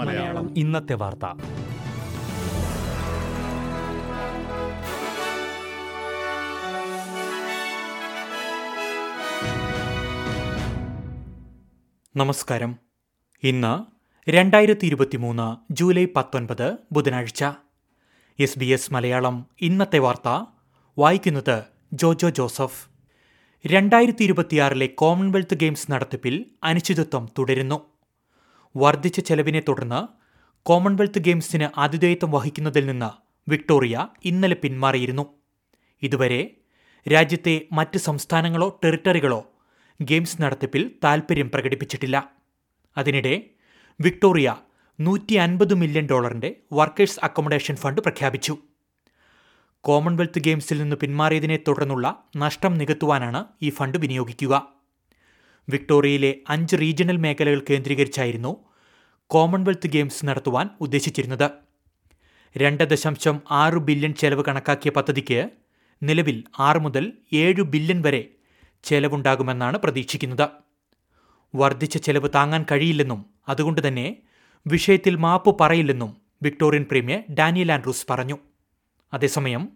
മലയാളം. ഇന്നത്തെ വാർത്ത. നമസ്കാരം. ഇന്ന് രണ്ടായിരത്തി ഇരുപത്തിമൂന്ന് ജൂലൈ പത്തൊൻപത് ബുധനാഴ്ച. എസ് ബി എസ് മലയാളം ഇന്നത്തെ വാർത്ത വായിക്കുന്നത് ജോജോ ജോസഫ്. രണ്ടായിരത്തി ഇരുപത്തിയാറിലെ കോമൺവെൽത്ത് ഗെയിംസ് നടത്തിപ്പിൽ അനിശ്ചിതത്വം തുടരുന്നു. വർദ്ധിച്ച ചെലവിനെ തുടർന്ന് കോമൺവെൽത്ത് ഗെയിംസിന് ആതിഥേയത്വം വഹിക്കുന്നതിൽ നിന്ന് വിക്ടോറിയ ഇന്നലെ പിന്മാറിയിരുന്നു. ഇതുവരെ രാജ്യത്തെ മറ്റ് സംസ്ഥാനങ്ങളോ ടെറിട്ടറികളോ ഗെയിംസ് നടത്തിപ്പിൽ താൽപര്യം പ്രകടിപ്പിച്ചിട്ടില്ല. അതിനിടെ വിക്ടോറിയ നൂറ്റി അൻപത് മില്യൺ ഡോളറിന്റെ വർക്കേഴ്സ് അക്കോമഡേഷൻ ഫണ്ട് പ്രഖ്യാപിച്ചു. കോമൺവെൽത്ത് ഗെയിംസിൽ നിന്ന് പിന്മാറിയതിനെ തുടർന്നുള്ള നഷ്ടം നികത്തുവാനാണ് ഈ ഫണ്ട് വിനിയോഗിക്കുക. വിക്ടോറിയയിലെ അഞ്ച് റീജിയണൽ മേഖലകൾ കേന്ദ്രീകരിച്ചായിരുന്നു കോമൺവെൽത്ത് ഗെയിംസ് നടത്തുവാൻ ഉദ്ദേശിച്ചിരുന്നത്. രണ്ട് ദശാംശം ആറ് ബില്യൺ ചെലവ് കണക്കാക്കിയ പദ്ധതിക്ക് നിലവിൽ ആറ് മുതൽ ഏഴ് ബില്യൺ വരെ ചെലവുണ്ടാകുമെന്നാണ് പ്രതീക്ഷിക്കുന്നത്. വർദ്ധിച്ച ചെലവ് താങ്ങാൻ കഴിയില്ലെന്നും അതുകൊണ്ട് തന്നെ വിഷയത്തിൽ മാപ്പ് പറയില്ലെന്നും വിക്ടോറിയൻ പ്രീമിയർ ഡാനിയൽ ആൻഡ്രൂസ് പറഞ്ഞു. അതേസമയം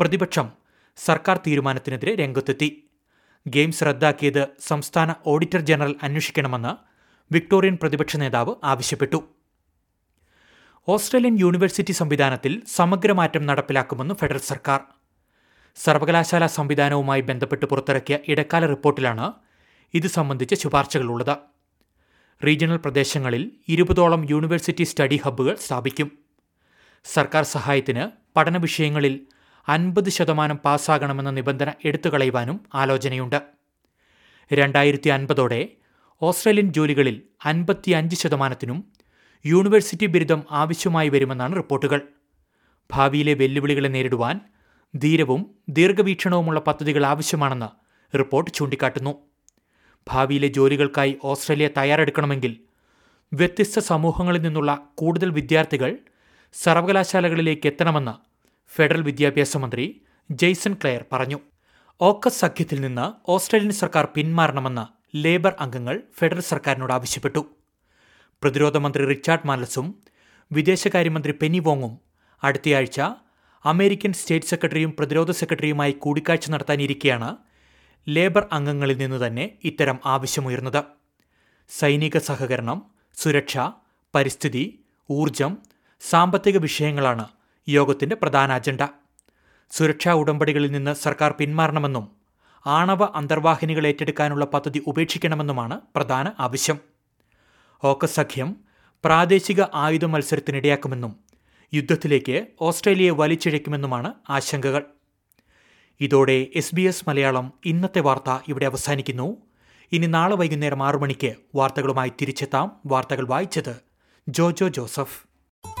പ്രതിപക്ഷം സർക്കാർ തീരുമാനത്തിനെതിരെ രംഗത്തെത്തി. ഗെയിംസ് റദ്ദാക്കിയത് സംസ്ഥാന ഓഡിറ്റർ ജനറൽ അന്വേഷിക്കണമെന്ന് വിക്ടോറിയൻ പ്രതിപക്ഷ നേതാവ് ആവശ്യപ്പെട്ടു. ഓസ്ട്രേലിയൻ യൂണിവേഴ്സിറ്റി സംവിധാനത്തിൽ സമഗ്രമാറ്റം നടപ്പിലാക്കുമെന്ന് ഫെഡറൽ സർക്കാർ. സർവകലാശാല സംവിധാനവുമായി ബന്ധപ്പെട്ട് പുറത്തിറക്കിയ ഇടക്കാല റിപ്പോർട്ടിലാണ് ഇത് സംബന്ധിച്ച ശുപാർശകളുള്ളത്. റീജിയണൽ പ്രദേശങ്ങളിൽ ഇരുപതോളം യൂണിവേഴ്സിറ്റി സ്റ്റഡി ഹബ്ബുകൾ സ്ഥാപിക്കും. സർക്കാർ സഹായത്തിന് പഠന വിഷയങ്ങളിൽ അൻപത് ശതമാനം പാസ്സാകണമെന്ന നിബന്ധന എടുത്തുകളയുവാനും ആലോചനയുണ്ട്. രണ്ടായിരത്തി അൻപതോടെ ഓസ്ട്രേലിയൻ ജോലികളിൽ അൻപത്തിയഞ്ച് ശതമാനത്തിനും യൂണിവേഴ്സിറ്റി ബിരുദം ആവശ്യമായി വരുമെന്നാണ് റിപ്പോർട്ടുകൾ. ഭാവിയിലെ വെല്ലുവിളികളെ നേരിടുവാൻ ധീരവും ദീർഘവീക്ഷണവുമുള്ള പദ്ധതികൾ ആവശ്യമാണെന്ന് റിപ്പോർട്ട് ചൂണ്ടിക്കാട്ടുന്നു. ഭാവിയിലെ ജോലികൾക്കായി ഓസ്ട്രേലിയ തയ്യാറെടുക്കണമെങ്കിൽ വ്യത്യസ്ത സമൂഹങ്ങളിൽ നിന്നുള്ള കൂടുതൽ വിദ്യാർത്ഥികൾ സർവകലാശാലകളിലേക്ക് എത്തണമെന്ന് ഫെഡറൽ വിദ്യാഭ്യാസ മന്ത്രി ജെയ്സൺ ക്ലെയർ പറഞ്ഞു. ഓക്കസ് സഖ്യത്തിൽ നിന്ന് ഓസ്ട്രേലിയൻ സർക്കാർ പിന്മാറണമെന്ന് ലേബർ അംഗങ്ങൾ ഫെഡറൽ സർക്കാരിനോട് ആവശ്യപ്പെട്ടു. പ്രതിരോധ മന്ത്രി റിച്ചാർഡ് മാലസും വിദേശകാര്യമന്ത്രി പെനി വോങ്ങും അടുത്തയാഴ്ച അമേരിക്കൻ സ്റ്റേറ്റ് സെക്രട്ടറിയും പ്രതിരോധ സെക്രട്ടറിയുമായി കൂടിക്കാഴ്ച നടത്താനിരിക്കെയാണ് ലേബർ അംഗങ്ങളിൽ നിന്ന് തന്നെ ഇത്തരം ആവശ്യമുയർന്നത്. സൈനിക സഹകരണം സുരക്ഷ പരിസ്ഥിതി ഊർജം സാമ്പത്തിക വിഷയങ്ങളാണ് യോഗത്തിന്റെ പ്രധാന അജണ്ട. സുരക്ഷാ ഉടമ്പടികളിൽ നിന്ന് സർക്കാർ പിന്മാറണമെന്നും ആണവ അന്തർവാഹിനികൾ ഏറ്റെടുക്കാനുള്ള പദ്ധതി ഉപേക്ഷിക്കണമെന്നുമാണ് പ്രധാന ആവശ്യം. ഓക്കസ് സഖ്യം പ്രാദേശിക ആയുധ മത്സരത്തിനിടയാക്കുമെന്നും യുദ്ധത്തിലേക്ക് ഓസ്ട്രേലിയയെ വലിച്ചിഴയ്ക്കുമെന്നുമാണ് ആശങ്കകൾ. ഇതോടെ എസ് ബി എസ് മലയാളം ഇന്നത്തെ വാർത്ത ഇവിടെ അവസാനിക്കുന്നു. ഇനി നാളെ വൈകുന്നേരം ആറു മണിക്ക് വാർത്തകളുമായി തിരിച്ചെത്താം. വാർത്തകൾ വായിച്ചത് ജോജോ ജോസഫ്.